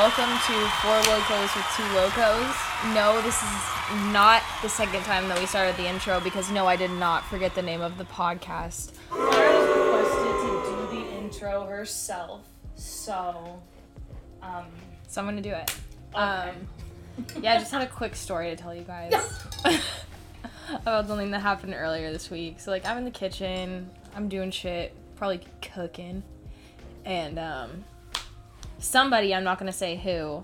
Welcome to Four Locos with Two Locos. No, this is not the second time that we started the intro because no, I did not forget the name of the podcast. Sarah was requested to do the intro herself, so um, So I'm gonna do it. Okay. Um, yeah, I just had a quick story to tell you guys about something that happened earlier this week. So like, I'm in the kitchen, I'm doing shit, probably cooking, and um, somebody I'm not gonna say who,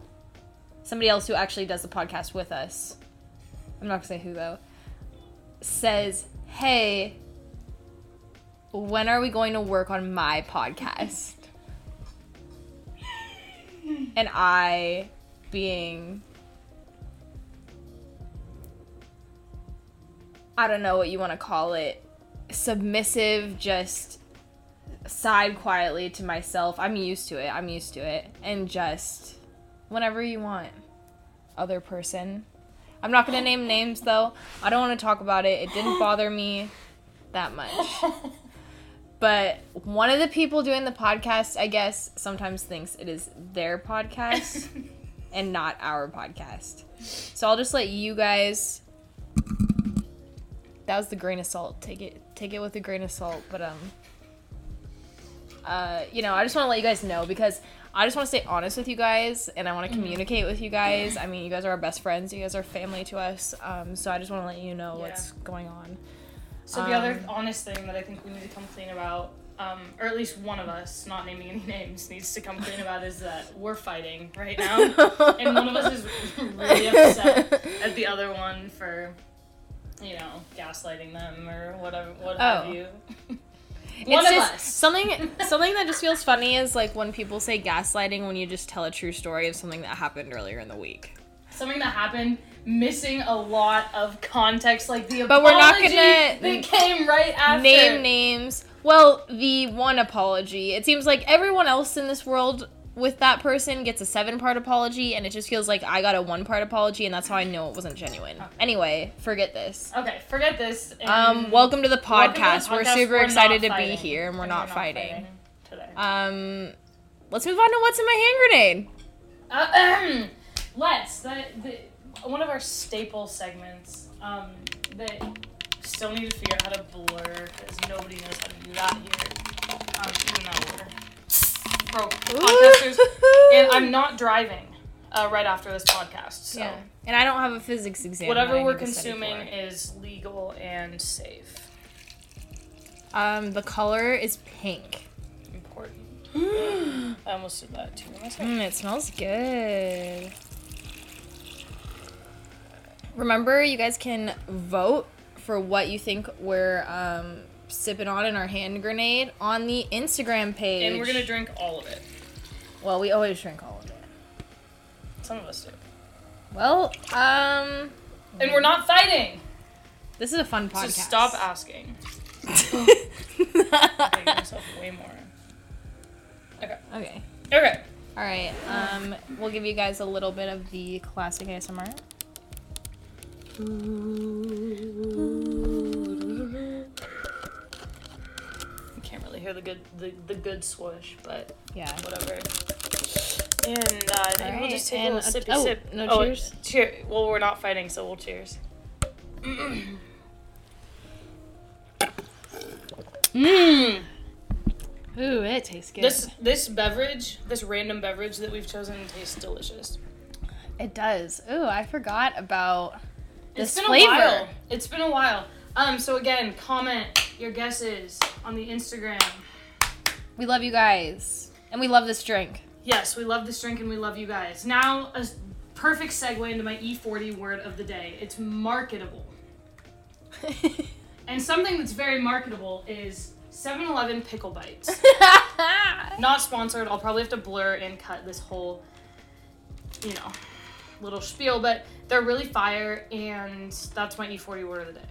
somebody else who actually does the podcast with us, I'm not gonna say who though, says, "Hey, when are we going to work on my podcast?" and I being I don't know what you want to call it submissive just sighed quietly to myself I'm used to it I'm used to it and just whenever you want other person I'm not going to name names though I don't want to talk about it it didn't bother me that much but one of the people doing the podcast I guess sometimes thinks it is their podcast and not our podcast. So I'll just let you guys. That was the grain of salt. Take it, take it with a grain of salt. But um, uh, you know, I just want to let you guys know because I just want to stay honest with you guys, and I want to communicate with you guys. I mean, you guys are our best friends. You guys are family to us. Um, so I just want to let you know what's going on. so the other Um, honest thing that I think we need to come clean about, um, or at least one of us, not naming any names, needs to come clean about is that we're fighting right now, and one of us is really upset at the other one for, you know, gaslighting them or whatever, what have Oh. you. It's of just us. something something that just feels funny is like when people say gaslighting when you just tell a true story of something that happened earlier in the week. something that happened missing a lot of context like the apology. But we're not gonna that came right after Name names. Well, the one apology. It seems like everyone else in this world with that person gets a seven part apology, and it just feels like I got a one part apology, and that's how I know it wasn't genuine. Anyway, forget this. okay forget this and Um, welcome to the welcome to the podcast. We're super We're excited to not be here, and we're not fighting. today Um, let's move on to what's in my hand grenade. Uh, let's the, the one of our staple segments um that still need to figure out how to blur because nobody knows how to do that here um even though we're pro podcasters and i'm not driving uh, right after this podcast so Yeah. And I don't have a physics exam. whatever we're need to study consuming is legal and safe Um, the color is pink. important i almost did that too. Mm, it smells good. Remember, you guys can vote for what you think we're um, sipping on in our hand grenade on the Instagram page. and we're gonna drink all of it Well, we always drink all of it. some of us do Well, um, and we're not fighting this is a fun podcast. so stop asking making myself way more. Okay. okay. Okay. All right. Um, we'll give you guys a little bit of the classic ASMR. You the good the, the good swoosh, but Yeah. whatever. And uh, I think we'll just take a and little a- sippy oh, sip. no Oh, cheers? Cheer. Well, we're not fighting, so we'll cheers. Mmm. Ooh, it tastes good. This this beverage, this random beverage that we've chosen, tastes delicious. It does. Ooh, I forgot about It's this been flavor. a while. It's been a while. Um. So again, comment your guesses on the Instagram. We love you guys, and we love this drink. Yes, we love this drink and we love you guys. Now, a perfect segue into my E40 word of the day. It's marketable. And something that's very marketable is 7 Eleven Pickle Bites. Not sponsored. I'll probably have to blur and cut this whole, you know, little spiel, but they're really fire, and that's my E40 word of the day.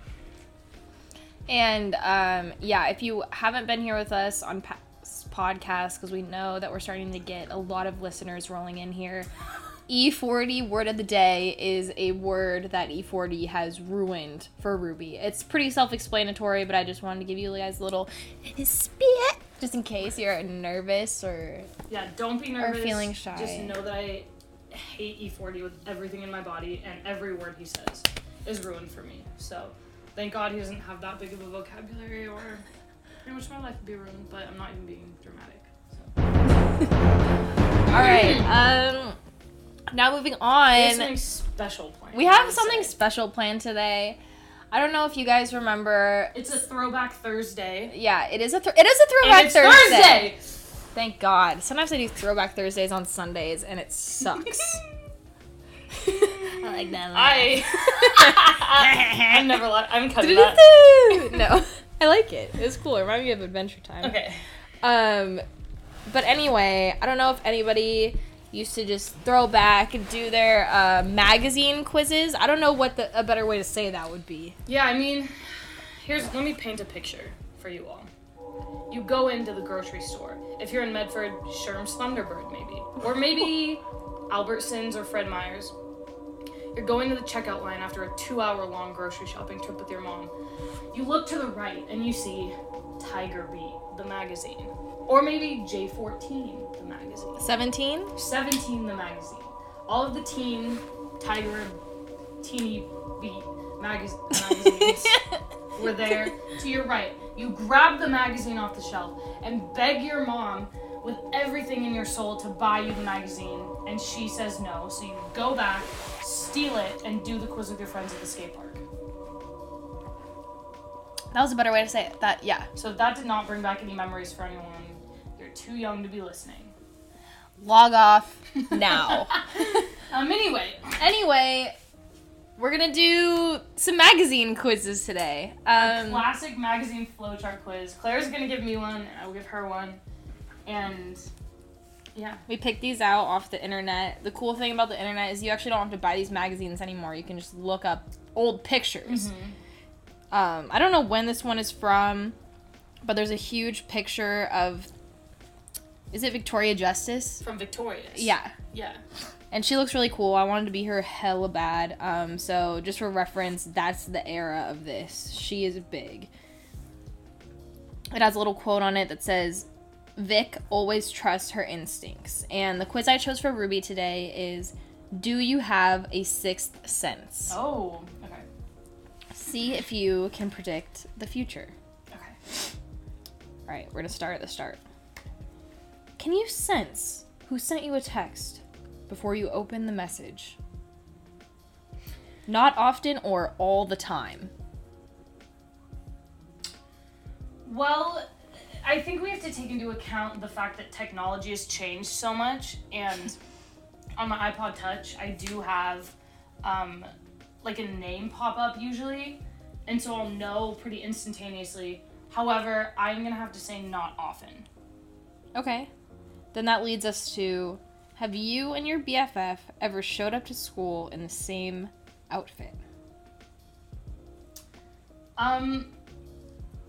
and um, yeah, if you haven't been here with us on past podcasts, because we know that we're starting to get a lot of listeners rolling in here. E40 word of the day is a word that E40 has ruined for Ruby. It's pretty self explanatory, but I just wanted to give you guys a little spit Just in case you're nervous or Yeah, don't be nervous. feeling shy. Just know that I hate E40 with everything in my body, and every word he says is ruined for me. So, thank God he doesn't have that big of a vocabulary, or pretty much my life would be ruined. But I'm not even being dramatic. So. All right. Um now moving on. We have something special planned. We have something say. special planned today. I don't know if you guys remember. It's a throwback Thursday. Yeah, it is a th- it is a throwback it's Thursday. Thursday. Thank God. Sometimes I do throwback Thursdays on Sundays and it sucks. I like that. I. I'm never. Li- I'm cutting that. no, I like it. It's cool. It reminds me of Adventure Time. Okay. Um, but anyway, I don't know if anybody used to just throw back and do their uh, magazine quizzes. I don't know what the, a better way to say that would be. Yeah, I mean, here's let me paint a picture for you all. You go into the grocery store. If you're in Medford, Sherm's Thunderbird maybe, or maybe Albertsons or Fred Meyer's. You're going to the checkout line after a two-hour-long grocery shopping trip with your mom. You look to the right and you see Tiger Beat, the magazine, or maybe J14, the magazine. 17? 17 the magazine. All of the teen Tiger teeny beat magaz- magazines were there to your right. You grab the magazine off the shelf and beg your mom with everything in your soul to buy you the magazine, and she says no. So you go back, steal it, and do the quiz with your friends at the skate park. That was a better way to say it. That, yeah. So that did not bring back any memories for anyone. You're too young to be listening. Log off now. Um. Anyway, anyway, we're gonna do some magazine quizzes today. Um, classic magazine flowchart quiz. Claire's gonna give me one, and I'll give her one. And yeah, we picked these out off the internet. The cool thing about the internet is you actually don't have to buy these magazines anymore. You can just look up old pictures. Um, I don't know when this one is from, but there's a huge picture of. Is it Victoria Justice? from Victorious. Yeah. Yeah. And she looks really cool. I wanted to be her hella bad. Um, so just for reference, that's the era of this. She is big. It has a little quote on it that says, Vic always trusts her instincts. And the quiz I chose for Ruby today is Do you have a sixth sense? Oh. Okay. See if you can predict the future. Okay. All right, we're gonna start at the start. Can you sense who sent you a text before you open the message? Not often or all the time. Well, I think we have to take into account the fact that technology has changed so much, and on my iPod Touch, I do have um, like a name pop up usually, and so I'll know pretty instantaneously. However, I'm gonna have to say not often. Okay. Then that leads us to Have you and your BFF ever showed up to school in the same outfit? Um,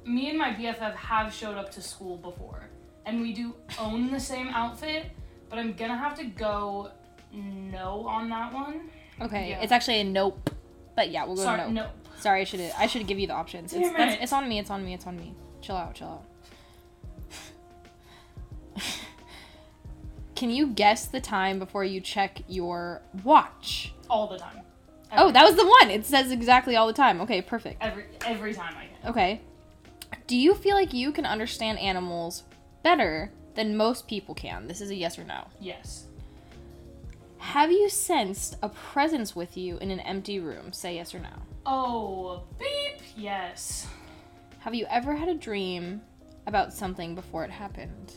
me and my BFF have showed up to school before, and we do own the same outfit, but I'm gonna have to go no on that one. Okay, Yeah. it's actually a nope. But yeah, we'll go Sorry, nope. no. Sorry, I should I should give you the options. It's, it. it's on me. It's on me. It's on me. Chill out. Chill out. Can you guess the time before you check your watch? All the time. Oh, that was the one. It says exactly all the time. Okay, perfect. Every every time I can. Okay. Do you feel like you can understand animals better than most people can? This is a yes or no. Yes. Have you sensed a presence with you in an empty room? Say yes or no. Oh, beep. Yes. Have you ever had a dream about something before it happened?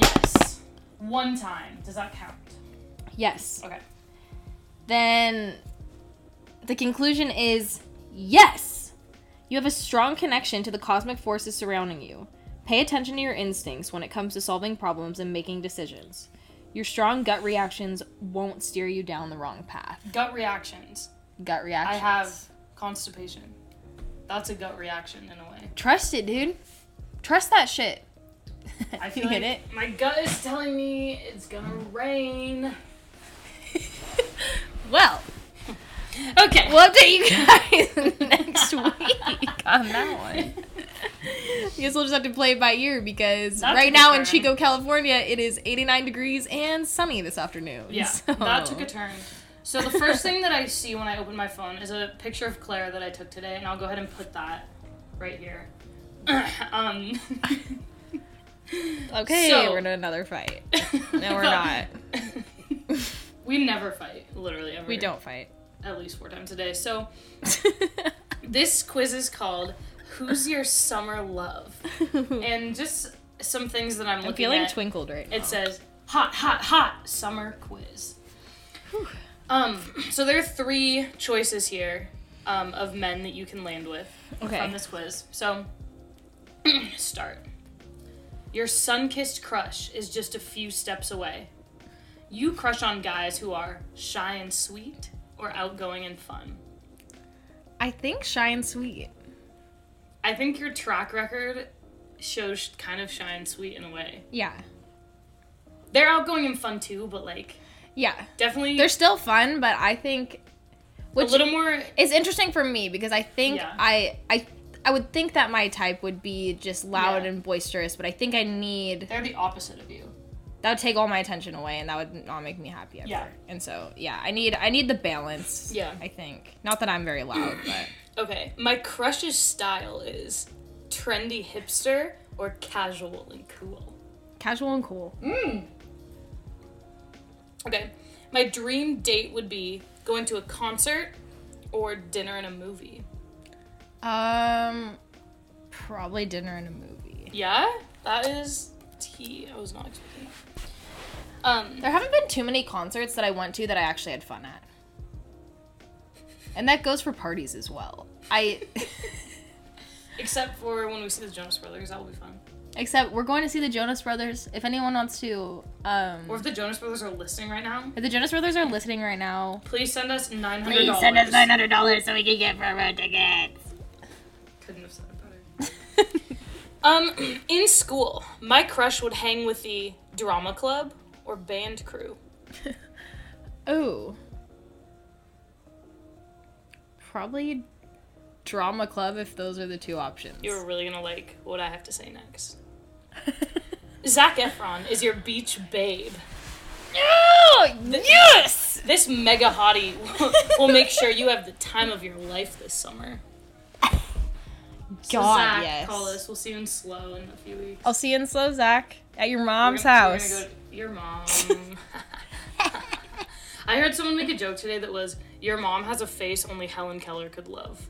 Yes. One time. Does that count? Yes. Okay. Then the conclusion is yes. You have a strong connection to the cosmic forces surrounding you. Pay attention to your instincts when it comes to solving problems and making decisions. Your strong gut reactions won't steer you down the wrong path. Gut reactions. Gut reactions. I have constipation. That's a gut reaction in a way. Trust it, dude. Trust that shit. I feel you like get it? my gut is telling me it's gonna rain. well, Okay. We'll update you guys next week on that one. I guess we'll just have to play it by ear because right now in. Chico, California, it is 89 degrees and sunny this afternoon. Yeah, so- that took a turn. So the first thing that I see when I open my phone is a picture of Claire that I took today, and I'll go ahead and put that right here. um, Okay, So- we're in another fight. No, we're not. we never fight, literally ever. We don't fight. At least four times a day. So this quiz is called "Who's Your Summer Love?" and just some things that I'm I'm looking feeling at. twinkled right now. It says hot, hot, hot summer quiz. Um, so there are three choices here um, of men that you can land with Okay. from this quiz. So start. Your sun-kissed crush is just a few steps away. You crush on guys who are shy and sweet or outgoing and fun. I think shy and sweet. I think your track record shows kind of shy and sweet in a way. Yeah. They're outgoing and fun too, but like Yeah. definitely They're still fun, but I think a little more is interesting for me because I think Yeah. I I I would think that my type would be just loud Yeah. and boisterous, but I think I need They're the opposite of you. That would take all my attention away and that would not make me happy ever. Yeah. And so yeah, I need I need the balance. Yeah. I think. Not that I'm very loud, but Okay, my crush's style is trendy hipster or casual and cool. casual and cool. Okay, my dream date would be going to a concert or dinner and a movie. Um probably dinner and a movie. Yeah, that is tea. I was not expecting that. Um, There haven't been too many concerts that I went to that I actually had fun at. And that goes for parties as well. I except for when we see the Jonas Brothers, that will be fun. except we're going to see the Jonas Brothers. If anyone wants to um Or if the Jonas Brothers are listening right now, if the Jonas Brothers are listening right now, please send us nine hundred Please send us nine hundred dollars so we can get front row tickets. Couldn't have said. Um, in school, my crush would hang with the drama club or band crew. oh. Probably drama club if those are the two options. You're really gonna like what I have to say next. Zac Efron is your beach babe. oh, yes! This mega hottie will, will make sure you have the time of your life this summer. So God, Zac, yes. call us. We'll see you in slow in a few weeks. I'll see you in Slow Zach at your mom's gonna- house. go your mom. I heard someone make a joke today that was, "Your mom has a face only Helen Keller could love."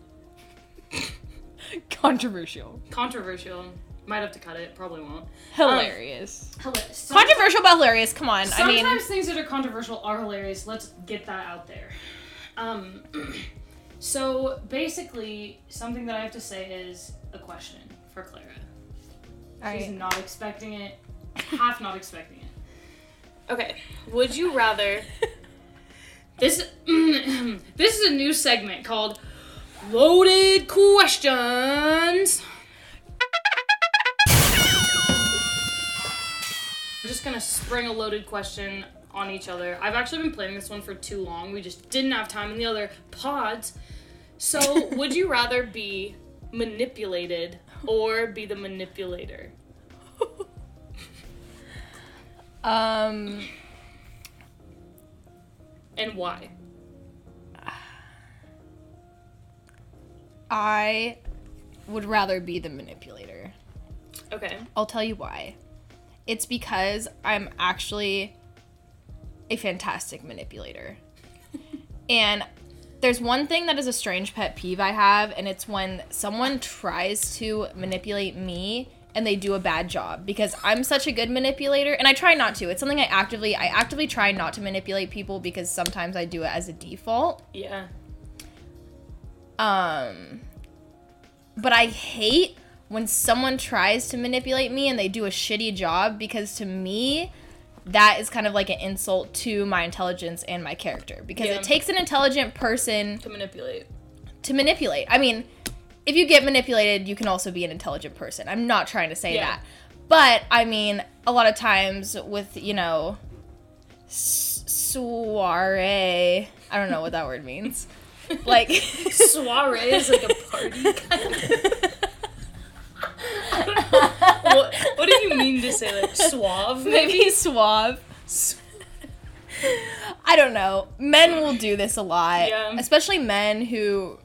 Controversial. Controversial. Might have to cut it. Probably won't. Hilarious. Hilarious. Controversial but hilarious. Come on. I mean, Sometimes things that are controversial are hilarious. Let's get that out there. Um, so basically, something that I have to say is a question for Clara. She's right. not expecting it. Half not expecting it. Okay. Would you rather? This this is a new segment called Loaded Questions. I'm just gonna spring a loaded question on each other. I've actually been playing this one for too long. We just didn't have time in the other pods. So, would you rather be manipulated or be the manipulator? Um, And why? I would rather be the manipulator. Okay. I'll tell you why. It's because I'm actually a fantastic manipulator. and there's one thing that is a strange pet peeve I have, and it's when someone tries to manipulate me and they do a bad job because I'm such a good manipulator and I try not to. It's something I actively I actively try not to manipulate people because sometimes I do it as a default. Yeah. Um, but I hate when someone tries to manipulate me and they do a shitty job because to me, that is kind of like an insult to my intelligence and my character because Yeah. it takes an intelligent person To manipulate. to manipulate. I mean, if you get manipulated, you can also be an intelligent person. I'm not trying to say Yeah. that. But I mean, a lot of times with, you know, soiree, I don't know what that word means. Like Soiree is like a party kind of. What, what do you mean to say like suave? maybe suave. I don't know. Men will do this a lot, Yeah. especially men who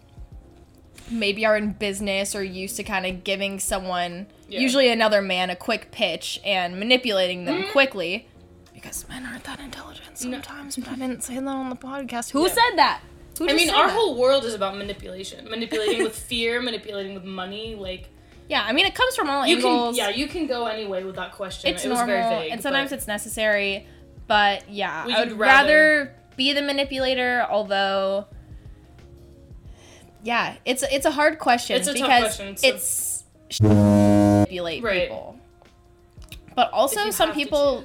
maybe are in business or used to kind of giving someone, Yeah. usually another man, a quick pitch and manipulating them Mhm. quickly. Because men aren't that intelligent sometimes, but I didn't say that on the podcast. Who Yeah. said that? Who I mean, our that? whole world is about manipulation, manipulating with fear, manipulating with money. Like yeah. I mean, it comes from all you angles. can, yeah, you can go any way with that question. it's it was normal, very vague, and sometimes it's necessary. But yeah, I would rather, rather- be the manipulator. Although, yeah, it's it's a hard question It's a tough because question, so- it's manipulate Right. people, but also some people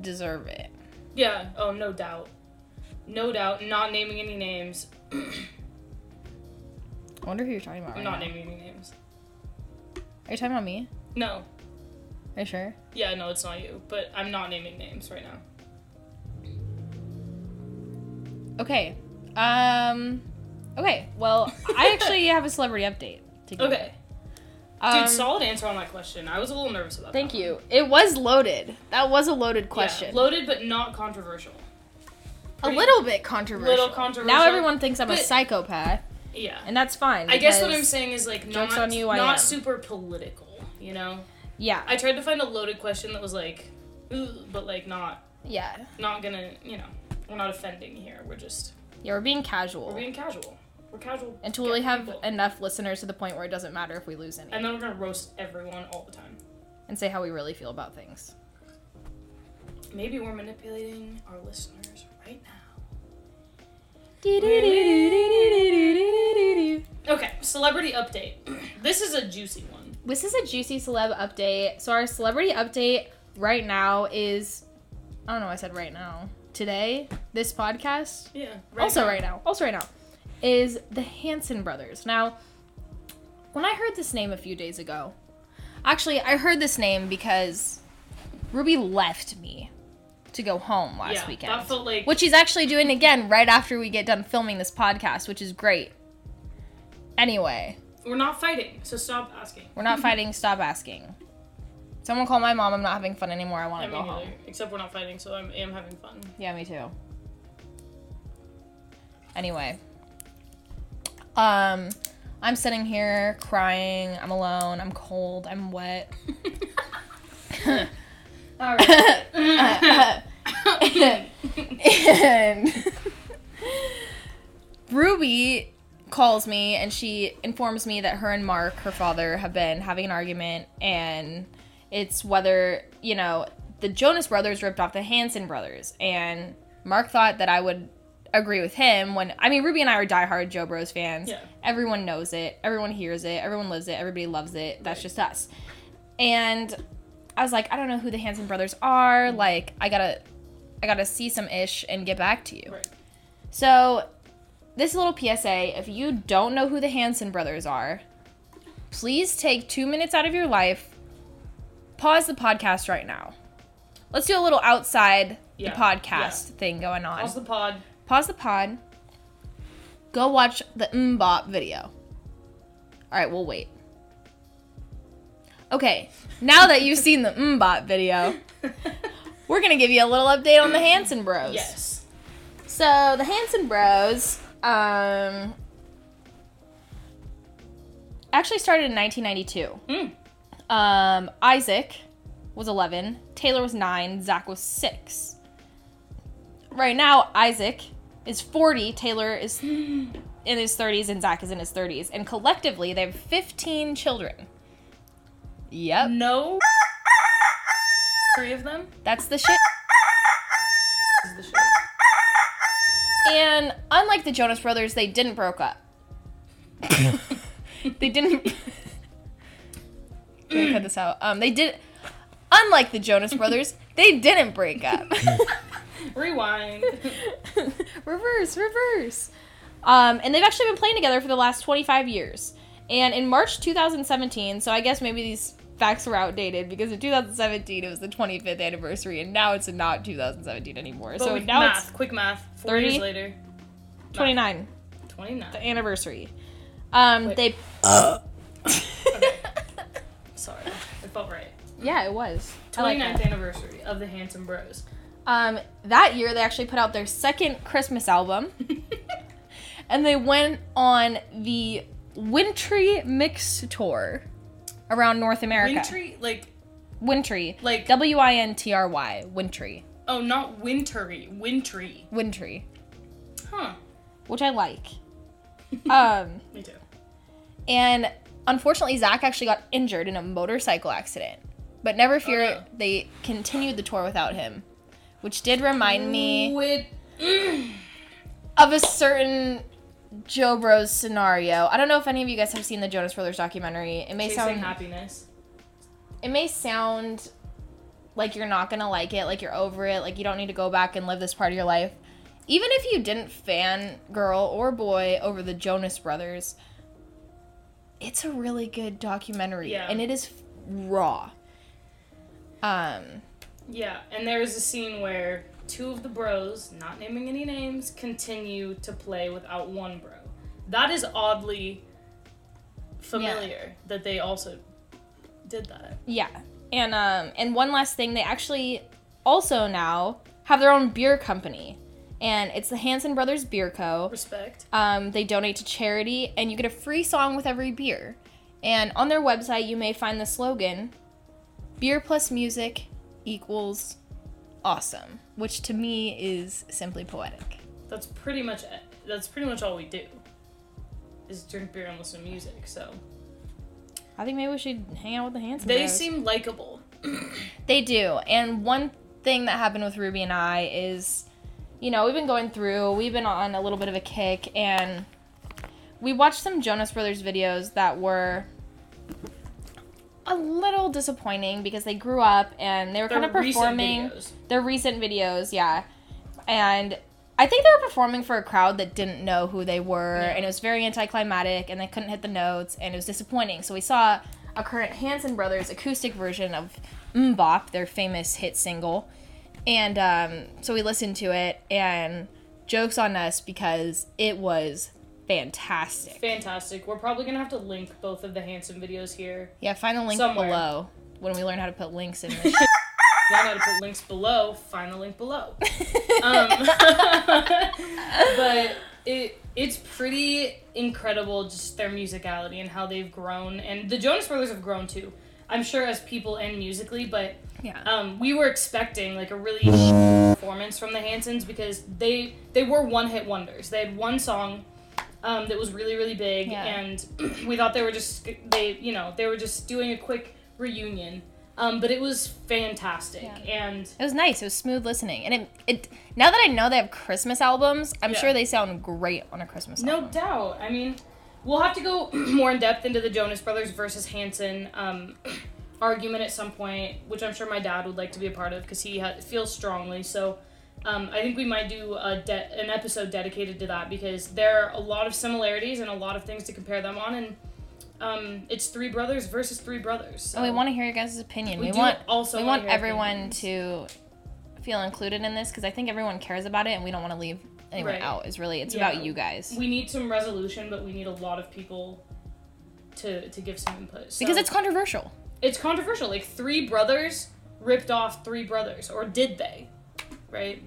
deserve it. Yeah. Oh, no doubt. No doubt. Not naming any names. I wonder who you're talking about. I'm Right not now. naming any names. Are you talking about me? No. Are you sure? Yeah, no, it's not you. But I'm not naming names right now. Okay. Um. Okay. Well, I actually have a celebrity update. To give. Okay. Um, Dude, solid answer on that question. I was a little nervous about Thank that. you. It was loaded. That was a loaded question. Yeah, loaded but not controversial. a little bit controversial. Little controversial, Now everyone thinks I'm a psychopath, Yeah. and that's fine. I guess what I'm saying is like not on you, not super political, you know? Yeah. I tried to find a loaded question that was like "Ooh," but like not yeah. not gonna, you know, we're not offending here. We're just Yeah. We're being casual we're being casual. We're casual. until we have people. enough listeners to the point where it doesn't matter if we lose any, and then we're gonna roast everyone all the time. and say how we really feel about things. Maybe we're manipulating our listeners right now. Okay, celebrity update. this is a juicy one. This is a juicy celeb update. So our celebrity update right now is I don't know, I said right now. Today, this podcast, Yeah. also now. right now, also right now, is the Hanson brothers. Now, when I heard this name a few days ago, actually, I heard this name because Ruby left me to go home last yeah, weekend. That felt like which he's actually doing again right after we get done filming this podcast, which is great. Anyway, we're not fighting, so stop asking. we're not fighting, stop asking. Someone call my mom, I'm not having fun anymore, I want to go home. Except we're not fighting, so I am having fun. Yeah, me too. Anyway. Um I'm sitting here crying. I'm alone. I'm cold. I'm wet. All right. Um, and Ruby calls me and she informs me that her and Mark, her father, have been having an argument and it's whether, you know, the Jonas brothers ripped off the Hanson brothers and Mark thought that I would agree with him when I mean Ruby and I are diehard Jo Bros fans. Yeah. Everyone knows it, everyone hears it, everyone lives it, everybody loves it. That's Right. just us. And I was like, I don't know who the Hanson brothers are. Mm-hmm. Like, I gotta, I gotta see some ish and get back to you. Right. So, this little PSA: if you don't know who the Hanson brothers are, please take two minutes out of your life, pause the podcast right now. Let's do a little outside Yeah, the podcast thing going on. Pause the pod. pause the pod. Go watch the MMMBop video. All right, we'll wait. Okay, now that you've seen the MMMBop video, we're gonna give you a little update on the Hanson Bros. yes. So the Hanson Bros, um, actually started in 1992. Mm. Um, Isaac was 11, Taylor was 9, Zac was 6. Right now, Isaac is 40, Taylor is in his 30s, and Zac is in his 30s. And collectively, they have 15 children. Yep. No. Three of them. That's the shit. The shit. And unlike the Jonas Brothers, they didn't broke up. they didn't. Cut this out? Um, they did. Unlike the Jonas Brothers, they didn't break up. Rewind. reverse, reverse. Um, and they've actually been playing together for the last 25 years. And in March 2017, so I guess maybe these facts were outdated because in 2017 it was the 25th anniversary, and now it's not 2017 anymore. But so we- now math, it's quick math. Four 30? years later. 29. 29. the anniversary. Um, Wait. they. Sorry, it felt right. yeah, it was. I like 29th anniversary of the Hanson Bros. Um, that year they actually put out their second Christmas album, and they went on the Wintry Mix tour around North America. Wintry, like, Wintry, like, W I N T R Y, Wintry, oh, not wintry, wintry. Wintry, Huh. which I like. um, Me too. and unfortunately, Zac actually got injured in a motorcycle accident. But never fear, no. they continued the tour without him, which did remind me. With, of a certain Jo Bros scenario. I don't know if any of you guys have seen the Jonas Brothers documentary. It may chasing sound happiness. it may sound like you're not gonna like it, like you're over it, like you don't need to go back and live this part of your life. Even if you didn't fan girl or boy over the Jonas Brothers, it's a really good documentary Yeah. and it is raw. Um, Yeah, and there's a scene where two of the bros, not naming any names, continue to play without one bro. That is oddly familiar that they also did that. Yeah. And um and one last thing, they actually also now have their own beer company. And it's the Hanson Brothers Beer Co. Respect. Um, they donate to charity and you get a free song with every beer. And on their website you may find the slogan Beer plus music equals awesome, which to me is simply poetic. That's pretty much that's pretty much all we do. Is drink beer and listen to music. So I think maybe we should hang out with the Hanson they Bros. seem likable. They do. And one thing that happened with Ruby and I is, you know, we've been going through, we've been on a little bit of a kick, and we watched some Jonas Brothers videos that were a little disappointing because they grew up and they were kind of recent performing videos. their recent videos, yeah. And I think they were performing for a crowd that didn't know who they were, Yeah. and it was very anticlimactic, and they couldn't hit the notes, and it was disappointing. So we saw a current Hanson Brothers acoustic version of MMMBop, their famous hit single, and um, so we listened to it, and jokes on us because it was fantastic. Fantastic. We're probably gonna have to link both of the Hanson videos here. Yeah, find the link Somewhere. below when we learn how to put links in. The Learn how to put links below. Find the link below. Um, but it it's pretty incredible just their musicality and how they've grown and the Jonas Brothers have grown too. I'm sure as people and musically, but yeah. um, we were expecting like a really performance from the Hansons because they they were one hit wonders. They had one song um, that was really really big, Yeah. and we thought they were just they you know they were just doing a quick reunion. Um, but it was fantastic, Yeah. and It was nice. It was smooth listening, and it it now that I know they have Christmas albums, I'm Yeah. sure they sound great on a Christmas album. No album. doubt. I mean, we'll have to go more in depth into the Jonas Brothers versus Hanson um, argument at some point, which I'm sure my dad would like to be a part of because he ha- feels strongly. So um, I think we might do a de- an episode dedicated to that because there are a lot of similarities and a lot of things to compare them on, and um, it's three brothers versus three brothers. So And we want to hear your guys' opinion. We We, want also we wanna want everyone opinions. to feel included in this because I think everyone cares about it, and we don't want to leave anyone Right. out. Is really it's Yeah. about you guys we need some resolution, but we need a lot of people to to give some input So- because it's controversial. it's controversial. Like three brothers ripped off three brothers, or did they? Right.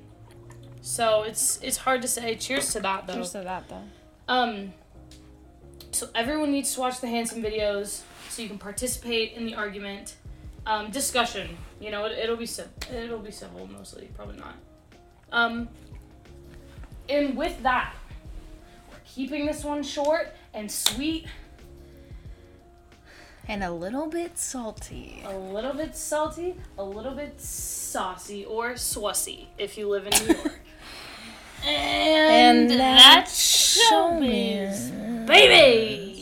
So it's it's hard to say. Cheers to that though. Cheers to that though. Um. So everyone needs to watch the Hanson videos so you can participate in the argument, um, discussion. You know, it, it'll be it'll be civil mostly, probably not. Um. And with that, we're keeping this one short and sweet, And a little bit salty. a little bit salty, a little bit saucy, or swassy if you live in New York. and, And that's that's showbiz, baby.